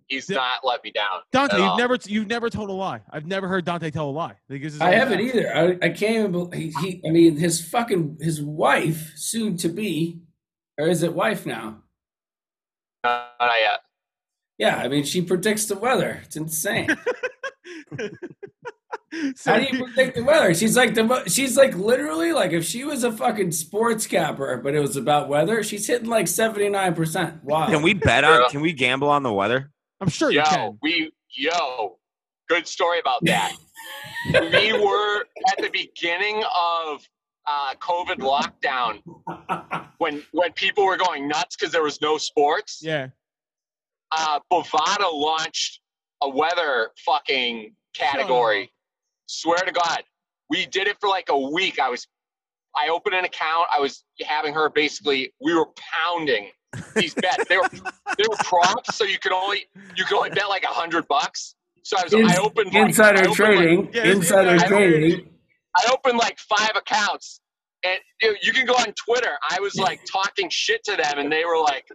D: he's
B: Yeah.
D: not let me down.
B: Dante,
D: at
B: you've
D: all.
B: never you've never told a lie. I've never heard Dante tell a lie. Like,
C: I haven't
B: facts.
C: either. I, I can't even believe he, he, I mean, his fucking, his wife, soon to be, or is it wife now?
D: No, not yet.
C: Yeah, I mean, she predicts the weather. It's insane.
B: So
C: How do you predict the weather? She's like the mo- she's like literally like if she was a fucking sports capper, but it was about weather, she's hitting like seventy nine percent. Wow.
E: Can we bet on? Can we gamble on the weather?
B: I'm sure you can.
D: we yo, good story about that. we were at the beginning of uh, COVID lockdown when when people were going nuts because there was no sports.
B: Yeah.
D: Uh, Bovada launched a weather fucking category. Swear to God, we did it for like a week. I was, I opened an account. I was having her basically. We were pounding these bets. They were they were props, so you could only you could only bet like a hundred bucks. So I was I opened like, I
C: insider
D: opened, like-
C: trading.
B: Yeah,
C: insider
B: insider
C: trading.
D: I opened like five accounts, and you, you can go on Twitter. I was like talking shit to them, and they were like,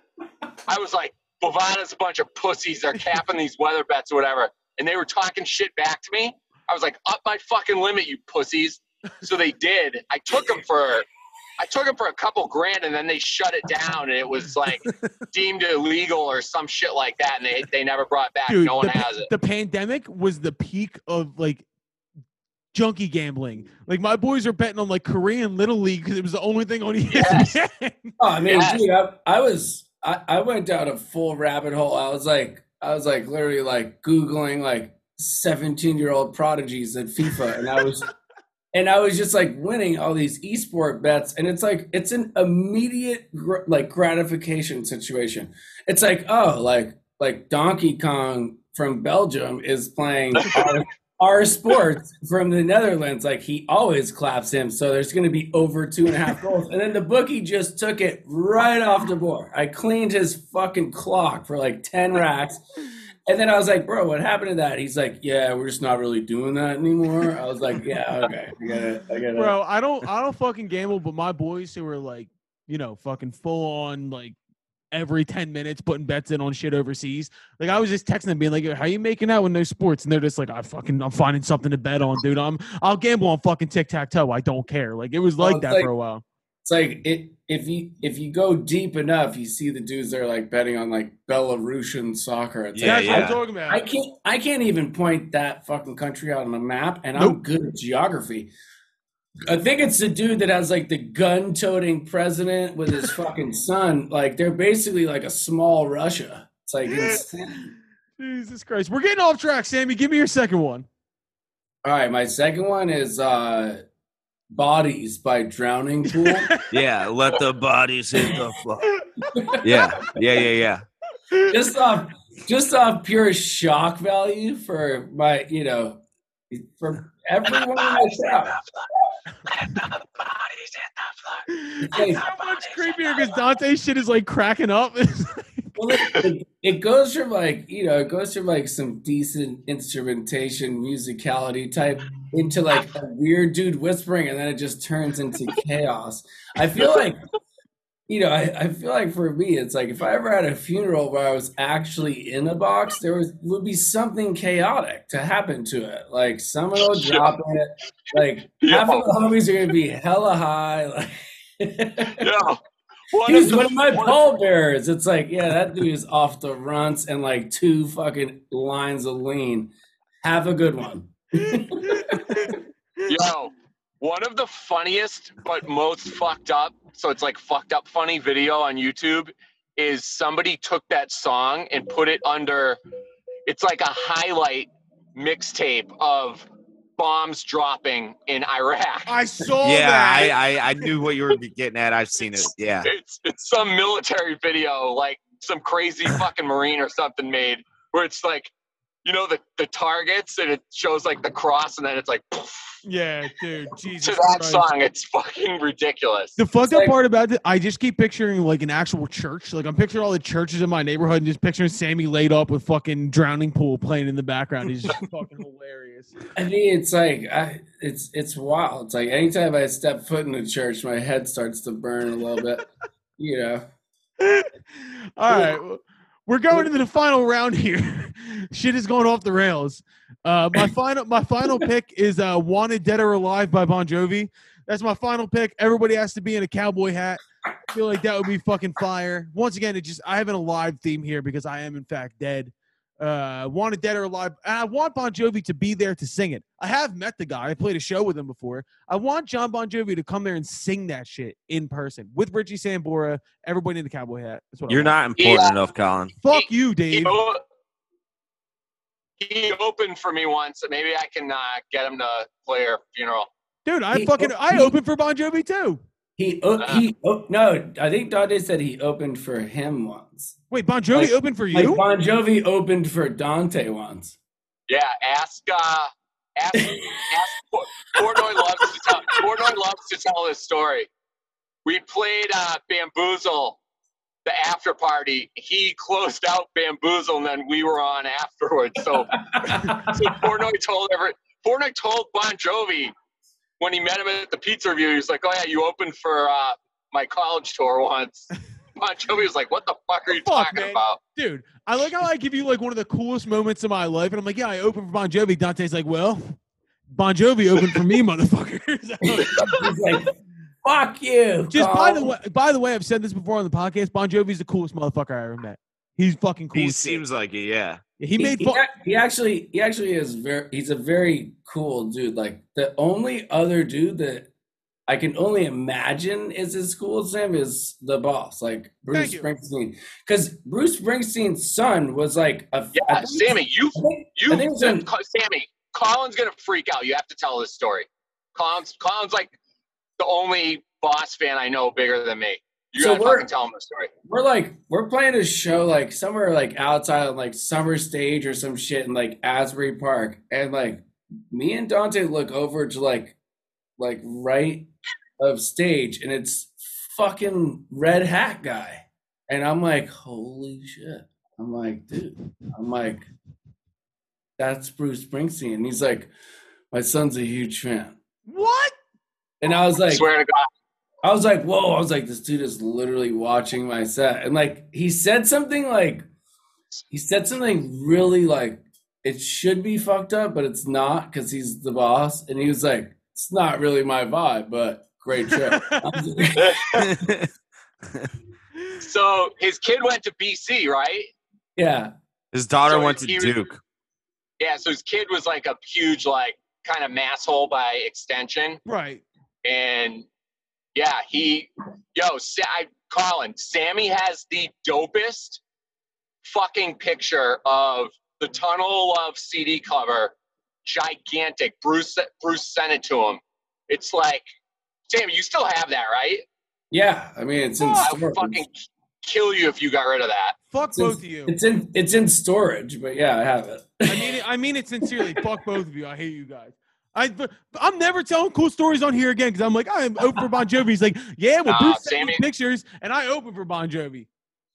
D: I was like, Bovada's a bunch of pussies. They're capping these weather bets or whatever, and they were talking shit back to me. I was like, up my fucking limit, you pussies. So they did. I took them for. I took them for a couple grand and then they shut it down and it was like deemed illegal or some shit like that and they, they never brought it back.
B: Dude,
D: no one
B: the,
D: has it.
B: the pandemic was the peak of like junkie gambling. Like my boys are betting on like Korean Little League because it was the only thing on ESPN.
C: Oh, I mean,
D: Yes.
C: dude, I, I was I, I went down a full rabbit hole. I was like I was like literally like Googling like 17 year old prodigies at FIFA and I was and I was just like winning all these esport bets and it's like it's an immediate gr- like gratification situation. It's like oh like like Donkey Kong from Belgium is playing our, our sports from the Netherlands. Like he always claps him, so there's going to be over two and a half goals. And then the bookie just took it right off the board. I cleaned his fucking clock for like ten racks. And then I was like, bro, what happened to that? He's like, yeah, we're just not really doing that anymore. I was like, yeah, okay, I get it, I get it.
B: Bro, I don't I don't fucking gamble, but my boys who are like, you know, fucking full on like every 10 minutes putting bets in on shit overseas. Like I was just texting them being like, how you making out with no sports? And they're just like, I fucking I'm finding something to bet on, dude. I'm I'll gamble on fucking tic tac toe. I don't care. Like it was like
C: it's
B: that
C: like-
B: for a while.
C: It's like it if you if you go deep enough, you see the dudes that are like betting on like Belarusian soccer. It's
E: Yeah,
C: like,
E: yeah.
B: I'm talking about.
C: I can't I can't even point that fucking country out on a map, and I'm good at geography. I think it's the dude that has like the gun toting president with his fucking son. Like they're basically like a small Russia. It's like insane.
B: Jesus Christ. We're getting off track, Sammy. Give me your second one.
C: All right, my second one is uh Bodies by Drowning Pool.
E: Yeah, let the bodies hit the floor. Yeah, yeah, yeah, yeah.
C: just off just off pure shock value for my you know for everyone in the crowd.
B: It's so much creepier because Dante's shit is like cracking up.
C: Well, it, it, goes from like you know, it goes from like some decent instrumentation, musicality type into like a weird dude whispering, and then it just turns into chaos. I feel like, you know, I, I feel like for me, it's like if I ever had a funeral where I was actually in a box, there was would be something chaotic to happen to it. Like someone will drop it, like half of the homies are gonna be hella high, like.
D: Yeah. One
C: He's
D: the-
C: one of my pallbearers. It's like, yeah, that dude is off the runts and like two fucking lines of lean. Have a good one.
D: Yo, one of the funniest but most fucked up, so it's like fucked up funny video on YouTube is somebody took that song and put it under it's like a highlight mixtape of bombs dropping in Iraq.
B: I saw
E: Yeah,
B: that.
E: I, I I knew what you were getting at. I've seen it. Yeah.
D: It's it's some military video, like some crazy fucking marine or something made, where it's like, you know, the the targets and it shows like the cross, and then it's like
B: yeah, dude. Jesus
D: to that
B: Christ.
D: song. It's fucking ridiculous.
B: The fucked up
C: like-
B: part about it, I just keep picturing like an actual church. Like I'm picturing all the churches in my neighborhood and just picturing Sammy laid up with fucking drowning pool playing in the background. He's just fucking hilarious.
C: I mean, it's like I, it's it's wild. It's like anytime I step foot in the church, my head starts to burn a little bit. You know,
B: All right. well, We're going into the final round here. Shit is going off the rails. Uh, my final my final pick is uh, Wanted Dead or Alive by Bon Jovi. That's my final pick. Everybody has to be in a cowboy hat. I feel like that would be fucking fire. Once again, it just I have an alive theme here because I am in fact dead. Uh, wanted dead or alive, and I want Bon Jovi to be there to sing it. I have met the guy. I played a show with him before. I want John Bon Jovi to come there and sing that shit in person with Richie Sambora, everybody in the cowboy hat. That's what
E: You're
B: want.
E: not important
D: Yeah.
E: enough, Colin.
B: Fuck you,
D: He,
B: Dave.
D: o- he opened for me once, so maybe I can uh, get him to play your funeral.
B: Dude, I fucking I
C: he-
B: opened for Bon Jovi too.
C: He o- he o- no, I think Dante said he opened for him once.
B: Wait, Bon Jovi
C: Like-
B: opened for you?
C: Like
B: you?
C: Bon Jovi opened for Dante once.
D: Yeah, ask uh, ask ask Por- Portnoy loves to tell Portnoy loves to tell his story. We played uh, Bamboozle, the after party. He closed out Bamboozle, and then we were on afterwards. So, so Portnoy told every Portnoy told Bon Jovi when he met him at the pizza review. He was like, "Oh yeah, you opened for uh, my college tour once." Bon Jovi was like, "What the fuck are you
B: Fuck,
D: talking
B: man.
D: about?"
B: Dude, I like how I give you like one of the coolest moments of my life, and I'm like, yeah, I opened for Bon Jovi. Dante's like, well, Bon Jovi opened for me, motherfucker.
C: He's like, fuck you.
B: Just by the way, by the way, I've said this before on the podcast. Bon Jovi's the coolest motherfucker I ever met. He's fucking cool.
E: He
B: as shit.
E: seems like it, yeah.
B: He made
C: he, he actually he actually is very he's a very cool dude. Like the only other dude that I can only imagine is as cool as him is the boss, like Bruce Springsteen. Because Bruce Springsteen's son was like a I
D: Yeah,
C: think-
D: Sammy, you
C: think-
D: You,
C: I think it's in-
D: Sammy, Colin's gonna freak out. You have to tell this story. Colin's, Colin's like the only boss fan I know bigger than me. You
C: So
D: gotta
C: we're-
D: fucking tell him the story.
C: we're like we're playing a show like somewhere like outside of like summer stage or some shit in like Asbury Park, and like me and Dante look over to like like right of stage, and it's fucking red hat guy, and I'm like, holy shit! I'm like, dude, I'm like, that's Bruce Springsteen, and he's like, my son's a huge fan,
B: What?
C: and I was
D: I
C: like,
D: swear to God.
C: I was like, whoa, I was like, this dude is literally watching my set. And like, he said something like, he said something really like, it should be fucked up, but it's not because he's the boss. And he was like, it's not really my vibe, but great show. I was like,
D: So his kid went to BC, right?
C: yeah.
E: His daughter
D: So
E: went to
D: he was-
E: Duke.
D: Yeah. So his kid was like a huge, like, kind of masshole by extension.
B: right.
D: And yeah, he, yo, Sa- I, Colin, Sammy has the dopest fucking picture of the Tunnel of CD cover, gigantic. Bruce, Bruce sent it to him. It's like, Sammy, you still have that, right?
C: Yeah. I mean, it's in oh,
D: I would
C: storage.
D: fucking kill you if you got rid of that.
B: Fuck
C: It's in-
B: both of you.
C: It's in, it's in storage, but yeah, I have it.
B: I mean, it, I mean it sincerely. Fuck both of you. I hate you guys. I, but I'm never telling cool stories on here again because I'm like, I'm open for Bon Jovi. He's like, yeah, well,
D: Nah,
B: Bruce sent me
D: Sammy-
B: pictures, and I open for Bon Jovi.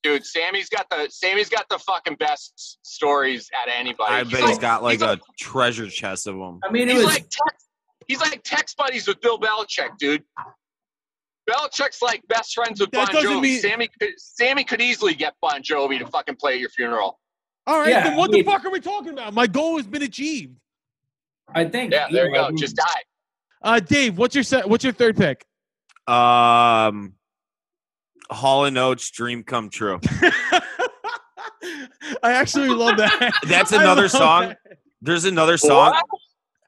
D: Dude, Sammy's got the Sammy's got the fucking best stories at anybody.
E: I bet he's got like
D: he's
E: a treasure chest of them.
C: I mean,
D: He's
C: was,
D: like text, he's like text buddies with Bill Belichick, dude. Belichick's like best friends with Bon Jovi.
B: mean-
D: Sammy could Sammy could easily get Bon Jovi to fucking play at your funeral.
B: All right,
C: Yeah,
B: then what
C: I mean-
B: the fuck are we talking about? My goal has been achieved.
C: I think.
D: Yeah, there you go. Just die.
B: Uh, Dave, what's your set? What's your third pick?
E: Um, Hall and Oates, dream come true.
B: I actually love that.
E: That's another song.
B: that.
E: There's another song.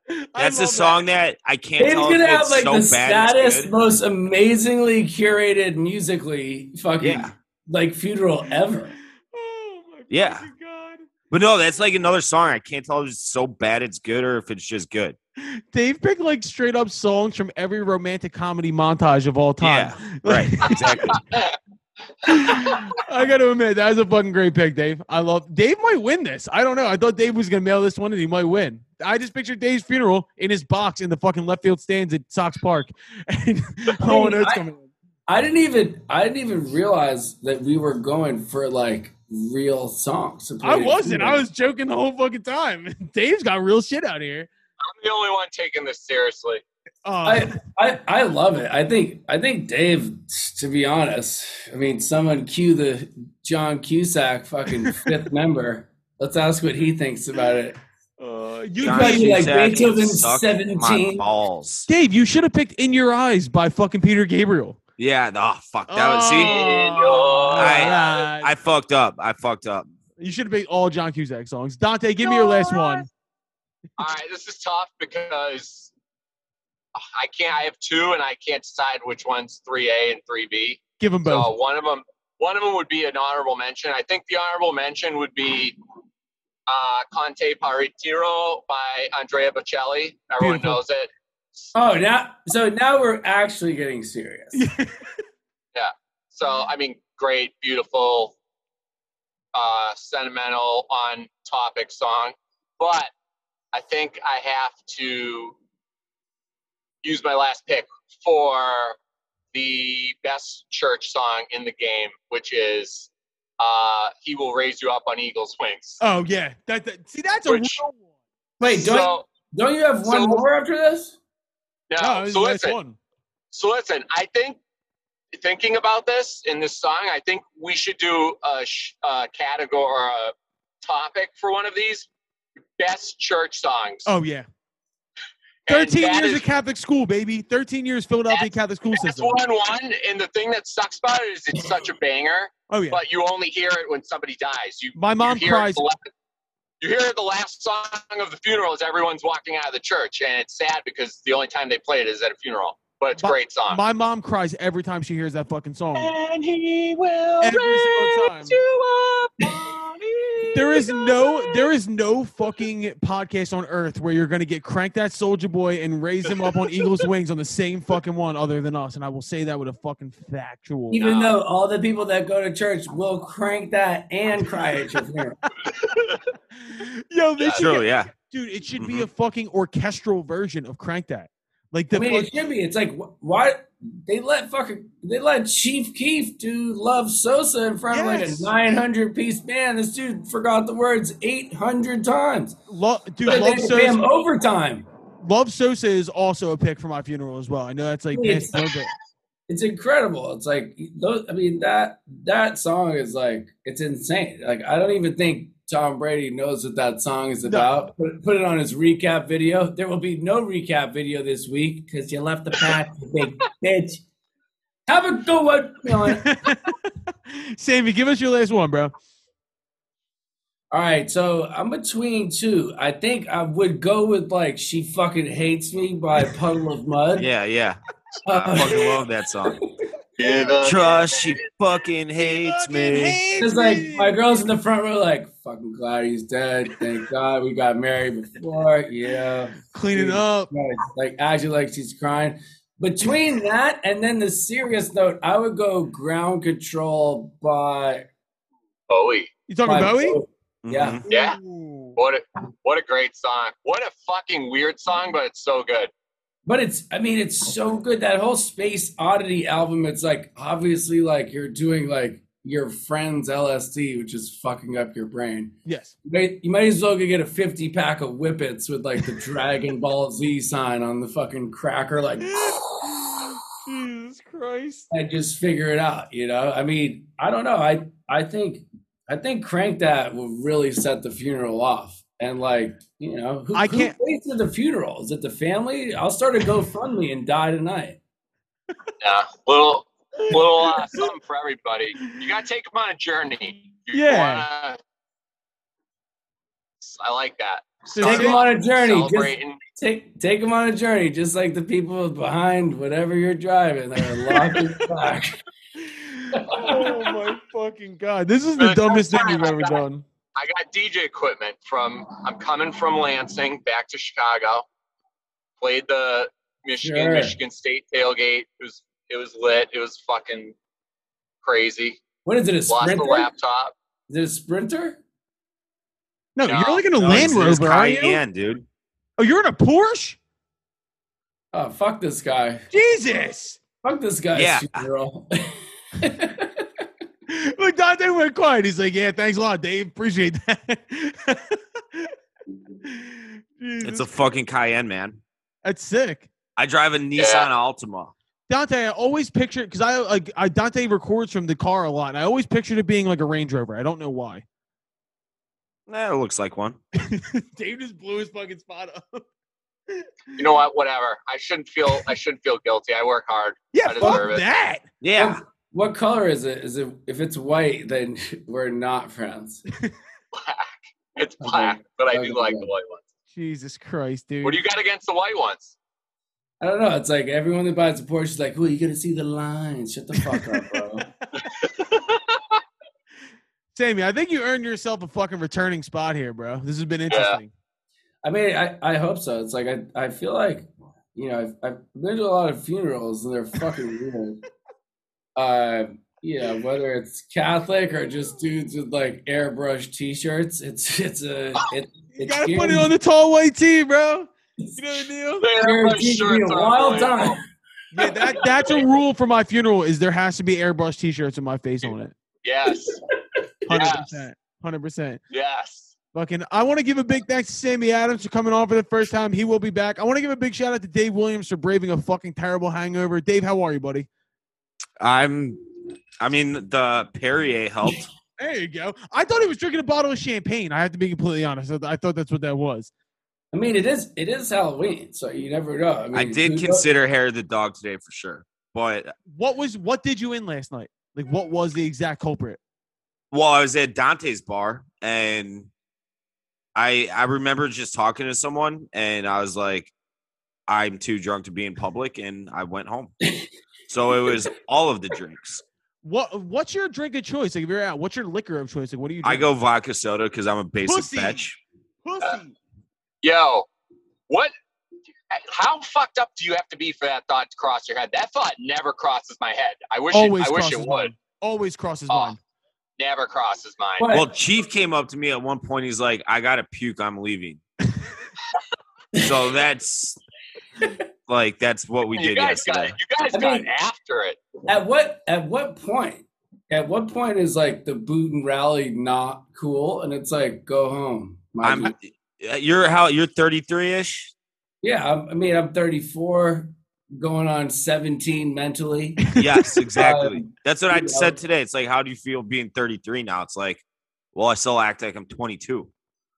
B: I
E: That's a song that. I can't
C: Dave's
E: tell
C: gonna have
E: it's
C: like
E: so
C: the
E: bad.
C: saddest, most amazingly curated musically fucking
E: Yeah.
C: like funeral ever.
B: Oh my
E: Yeah.
B: Fucking god.
E: But no, that's like another song. I can't tell if it's so bad it's good or if it's just good.
B: Dave picked like straight up songs from every romantic comedy montage of all time.
E: Right, exactly.
B: I got to admit, that was a fucking great pick, Dave. I love Dave might win this. I don't know. I thought Dave was gonna mail this one and he might win. I just pictured Dave's funeral in his box in the fucking left field stands at Sox Park. And oh, and it's
C: I-
B: coming.
C: I didn't even I didn't even realize that we were going for like real songs. to
B: I wasn't. I was joking the whole fucking time. Dave's got real shit out here.
D: I'm the only one taking this seriously.
B: Uh,
C: I, I I love it. I think I think Dave. To be honest, I mean, someone cue the John Cusack fucking fifth member. Let's ask what he thinks about it.
B: uh, you
C: John Cusack. like Beethoven 17.
E: Balls.
B: Dave, you should have picked "In Your Eyes" by fucking Peter Gabriel.
E: Yeah. Oh fuck. That was see. I- I fucked up. I fucked up.
B: you should have picked all John Cusack songs. Dante, give me your last one.
D: All right, this is tough because I can't. I have two, and I can't decide which one's three A and three B.
B: Give them both.
D: So one of them, one of them would be an honorable mention. I think the honorable mention would be uh, Con te partirò by Andrea Bocelli. Everyone
B: Beautiful.
D: knows it.
C: Oh, now so now we're actually getting serious. Yeah.
D: So I mean, great, beautiful, uh, sentimental, on topic song. But I think I have to use my last pick for the best church song in the game, which is uh, "He Will Raise You Up on Eagle's Wings."
B: Oh yeah, that, that see that's a real one.
C: Wait, don't
D: so,
C: don't you have one
D: so-
C: more after this?
D: no,
B: No,
D: so
B: a nice
D: listen,
B: one.
D: So listen, I think thinking about this in this song, I think we should do a, sh- a category or a topic for one of these best church songs.
B: Oh yeah. 13 years
D: is-
B: of Catholic school, baby. 13 years Philadelphia Catholic school
D: That's
B: system.
D: one one, and the thing that sucks about it is it's such a banger,
B: Oh yeah.
D: but you only hear it when somebody dies. You
B: My mom
D: you hear
B: cries.
D: the You hear it the last song of the funeral as everyone's walking out of the church, and it's sad because the only time they play it is at a funeral. But it's a
B: My-
D: great song.
B: My mom cries every time she hears that fucking song.
D: and he will
B: Every single time. There is no there is no fucking podcast on earth where you're gonna get crank that soldier boy and raise him up on eagle's wings on the same fucking one other than us. And I will say that with a fucking factual.
C: Even though all the people that go to church will crank that and cry at your funeral.
B: Yo, this should
E: True,
B: get-
E: yeah.
B: dude, it should be mm-hmm. a fucking orchestral version of crank that. Like the
C: I mean, it
B: fuck-
C: should be. It's like why they let fucking they let Chief Keef do Love Sosa in front
B: Yes.
C: of like a 900 piece band. This dude forgot the words 800 times.
B: Lo- dude,
C: But
B: Love
C: had him
B: Sosa,
C: overtime.
B: Love Sosa is also a pick for my funeral as well. I know that's like
C: It's-
B: pissed a little bit.
C: It's incredible. It's like those. I mean that that song is like it's insane. Like I don't even think Tom Brady knows what that song is about. Put, put it on his recap video. There will be no recap video this week because you left the patch, you big bitch. Have a good one. You
B: Sammy, give us your last one, bro.
C: All right, so I'm between two. I think I would go with like "She Fucking Hates Me" by Puddle of Mudd.
E: Yeah, yeah.
C: Uh,
E: I fucking love that song.
D: Give
E: Trust, she fucking hates me.
C: It's like my girl's in the front row, like fucking glad he's dead. Thank God we got married before. Yeah,
B: Cleaning up.
C: Right. like acting like she's crying. Between that and then the serious note, I would go "Ground Control" by
D: Bowie.
B: You talking
C: by
B: Bowie?
C: Yeah.
E: Mhm.
D: Yeah. What a what a great song. What a fucking weird song, but it's so good.
C: But it's, I mean, it's so good. That whole Space Oddity album, it's like obviously like you're doing like your friend's LSD, which is fucking up your brain.
B: Yes.
C: You might, you might as well go get a 50 pack of Whippets with like the Dragon Ball Z sign on the fucking cracker, like,
B: Jesus Christ.
C: and just figure it out, you know? I mean, I don't know. I, I think, I think Crank That will really set the funeral off. And like, you know, who,
B: I can't-
C: pays for the funeral? Is it the family? I'll start a GoFundMe and die tonight.
D: Yeah. Little little uh, something for everybody. You gotta take them on a journey. You
B: Yeah.
D: wanna- I like that.
B: So
C: Take them on a journey. Just take take them on a journey, just like the people behind whatever you're driving. They're locked in the back.
B: oh my fucking god. This is the
D: the
B: dumbest thing you've ever done.
D: I got DJ equipment from I'm coming from Lansing back to Chicago. Played the Michigan
C: Sure.
D: Michigan State tailgate. It was it was lit. It was fucking crazy.
C: What is it? A
D: Lost the
C: sprinter?
D: laptop.
C: Is it a sprinter?
B: No,
D: No.
B: you're like in a
E: No,
B: Land
E: it's- it's
B: Rover, are you?
E: Cayenne, dude.
B: Oh, you're in a Porsche?
C: Oh fuck this guy!
B: Jesus.
C: Fuck this guy!
E: Yeah.
C: funeral.
B: Look, Dante went quiet. He's like, yeah, thanks a lot, Dave. Appreciate that.
E: It's a fucking Cayenne, man.
B: That's sick.
E: I drive a Nissan Altima.
B: Dante, I always picture because I like I Dante records from the car a lot, and I always pictured it being like a Range Rover. I don't know why.
E: That looks like one.
B: Dave just blew his fucking spot up.
D: You know what? Whatever. I shouldn't feel I shouldn't feel guilty. I work hard.
B: Yeah,
D: I
B: fuck
D: deserve it.
B: that.
E: Yeah.
C: What color is it? Is it if it's white, then we're not friends.
D: Black. It's black, but I do like the white ones.
B: Jesus Christ, dude.
D: What do you got against the white ones?
C: I don't know. It's like everyone that buys a Porsche is like, "Oh, you gotta see the lines." Shut the fuck up, bro.
B: Sammy, I think you earned yourself a fucking returning spot here, bro. This has been interesting.
C: I mean, I, I hope so. It's like I, I feel like you know I've, I've been to a lot of funerals and they're fucking weird. Uh, yeah, whether it's Catholic or just dudes with like airbrush T-shirts, it's it's a it,
B: You gotta put it on the tall white tee, bro. You know the deal?
D: They have my
C: guaranteed to be a
D: shirts
C: wild time.
B: Yeah, that that's a rule for my funeral. Is there has to be airbrush T-shirts with my face on it.
D: Yes.
B: Hundred percent. Hundred percent.
D: Yes.
B: Fucking. I want to give a big thanks to Sammy Adams for coming on for the first time. He will be back. I want to give a big shout out to Dave Williams for braving a fucking terrible hangover. Dave, how are you, buddy?
E: I'm. I mean, the Perrier helped.
B: There you go. I thought he was drinking a bottle of champagne. I have to be completely honest. I thought that's what that was.
C: I mean, it is it is Halloween, so you never know. I, mean,
E: I did
C: who knows?
E: consider hair of the dog today for sure, but
B: What was what did you in last night? Like what was the exact culprit?
E: well, I was at Dante's bar and I I remember just talking to someone and I was like, I'm too drunk to be in public, and I went home. so it was all of the drinks.
B: What what's your drink of choice? Like if you're out, what's your liquor of choice? Like what do you
E: I go vodka soda because I'm a basic
B: Pussy.
E: bitch.
B: pussy.
D: Yo, what? How fucked up do you have to be for that thought to cross your head? That thought never crosses my head. I wish
B: Always
D: it, I wish it would.
B: mine. Always crosses
D: Oh,
B: mine.
D: Never crosses mine.
C: What?
E: Well, Chief came up to me at one point. He's like, "I got to puke. I'm leaving." so that's like that's what we
D: you
E: did
D: guys got
E: yesterday.
D: you guys
C: I
D: got
C: mean-
D: after it.
C: At what at what point? At what point is like the boot and rally not cool, and it's like go home.
E: I'm.
C: dude.
E: You're how you're 33 ish.
C: yeah. I'm, I mean, I'm 34, going on 17 mentally.
E: Yes, exactly.
C: Um,
E: That's what I
C: you
E: said today. It's like, how do you feel being 33 now? It's like, well, I still act like I'm 22.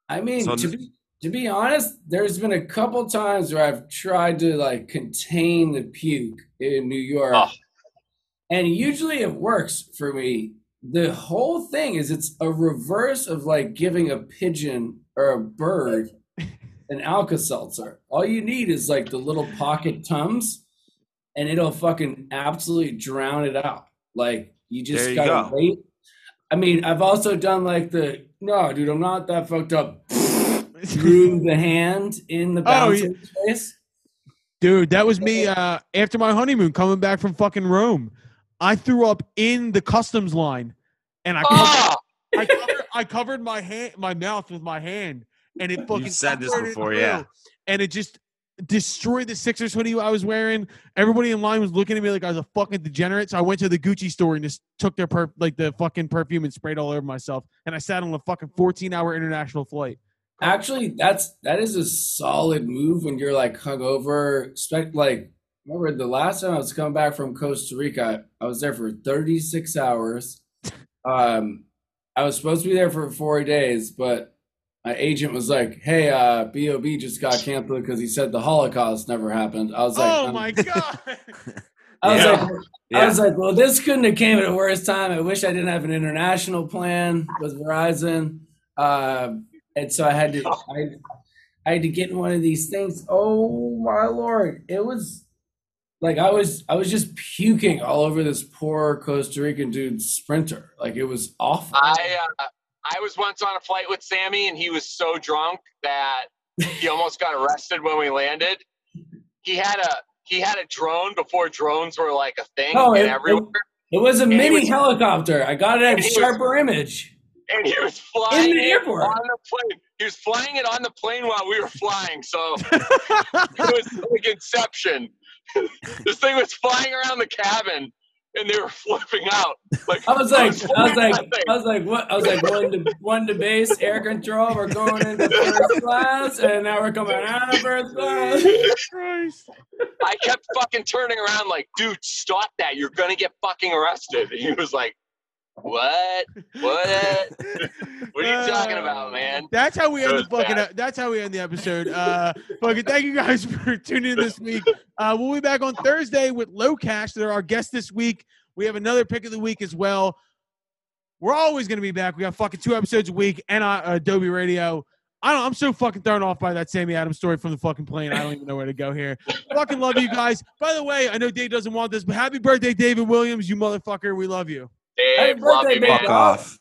C: I mean,
E: So
C: to be to be honest, there's been a couple times where I've tried to like contain the puke in New York,
D: Oh.
C: and usually it works for me. The whole thing is it's a reverse of like giving a pigeon or a bird an Alka Seltzer. All you need is like the little pocket tums, and it'll fucking absolutely drown it out. Like you just
E: you
C: gotta
E: go.
C: wait. I mean, I've also done like the no, dude, I'm not that fucked up. Through the hand in the
B: Oh,
C: bouncing space.
B: Dude, that was me uh, after my honeymoon coming back from fucking Rome. I threw up in the customs line and I covered,
D: Oh,
B: I covered, I covered my hand my mouth with my hand and it fucking You
E: said this before, yeah.
B: And it just destroyed the Sixers hoodie I was wearing. Everybody in line was looking at me like I was a fucking degenerate. So I went to the Gucci store and just took their per like the fucking perfume and sprayed all over myself. And I sat on a fucking 14 hour international flight.
C: Actually, that's that is a solid move when you're like hungover. Expect like remember the last time I was coming back from Costa Rica, I was there for 36 hours. Um, I was supposed to be there for four days, but my agent was like, "Hey, uh, Bob just got canceled because he said the Holocaust never happened." I was like,
B: oh
C: um,
B: my god.
C: I was
E: Yeah.
C: like, I was like, well, this couldn't have came at a worse time. I wish I didn't have an international plan with Verizon. Um, and so I had to, I, I had to get in one of these things. Oh my lord, it was like I was, I was just puking all over this poor Costa Rican dude's sprinter. Like it was awful.
D: I uh, I was once on a flight with Sammy, and he was so drunk that he almost got arrested when we landed. He had a he had a drone before drones were like a thing
C: Oh,
D: and
C: it-
D: everywhere,
C: It was a
D: he
C: many
D: was-
C: helicopter. I got it at
D: and he was-
C: sharper image.
D: And he was flying
C: In the
D: it
C: airport.
D: on the plane. He was flying it on the plane while we were flying, so it was like Inception. this thing was flying around the cabin, and they were flipping out. Like
C: I was like, I was
D: flying
C: like. I was like, what? I was like, one to one to base, air control. We're going into first class, and now we're coming out of first class.
B: Christ.
D: I kept fucking turning around like, dude, stop that. You're gonna get fucking arrested. And he was like, What? What? What are you talking about, man?
B: That's how we end the fucking. That's how we end the episode. Uh, fucking thank you guys for tuning in this week. Uh, we'll be back on Thursday with LoCash. They're our guest this week. We have another pick of the week as well. We're always going to be back. We got fucking two episodes a week and uh, Adobe Radio. I don't. I'm so fucking thrown off by that Sammy Adams story from the fucking plane. I don't even know where to go here. fucking love you guys. By the way, I know Dave doesn't want this, but happy birthday, David Williams. You motherfucker. We love you.
D: Dave,
C: Happy
D: love
C: birthday,
D: you,
C: baby.
D: man.
E: Fuck off.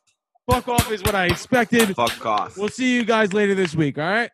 B: Fuck off is what I expected.
E: Fuck off.
B: We'll see you guys later this week. All right.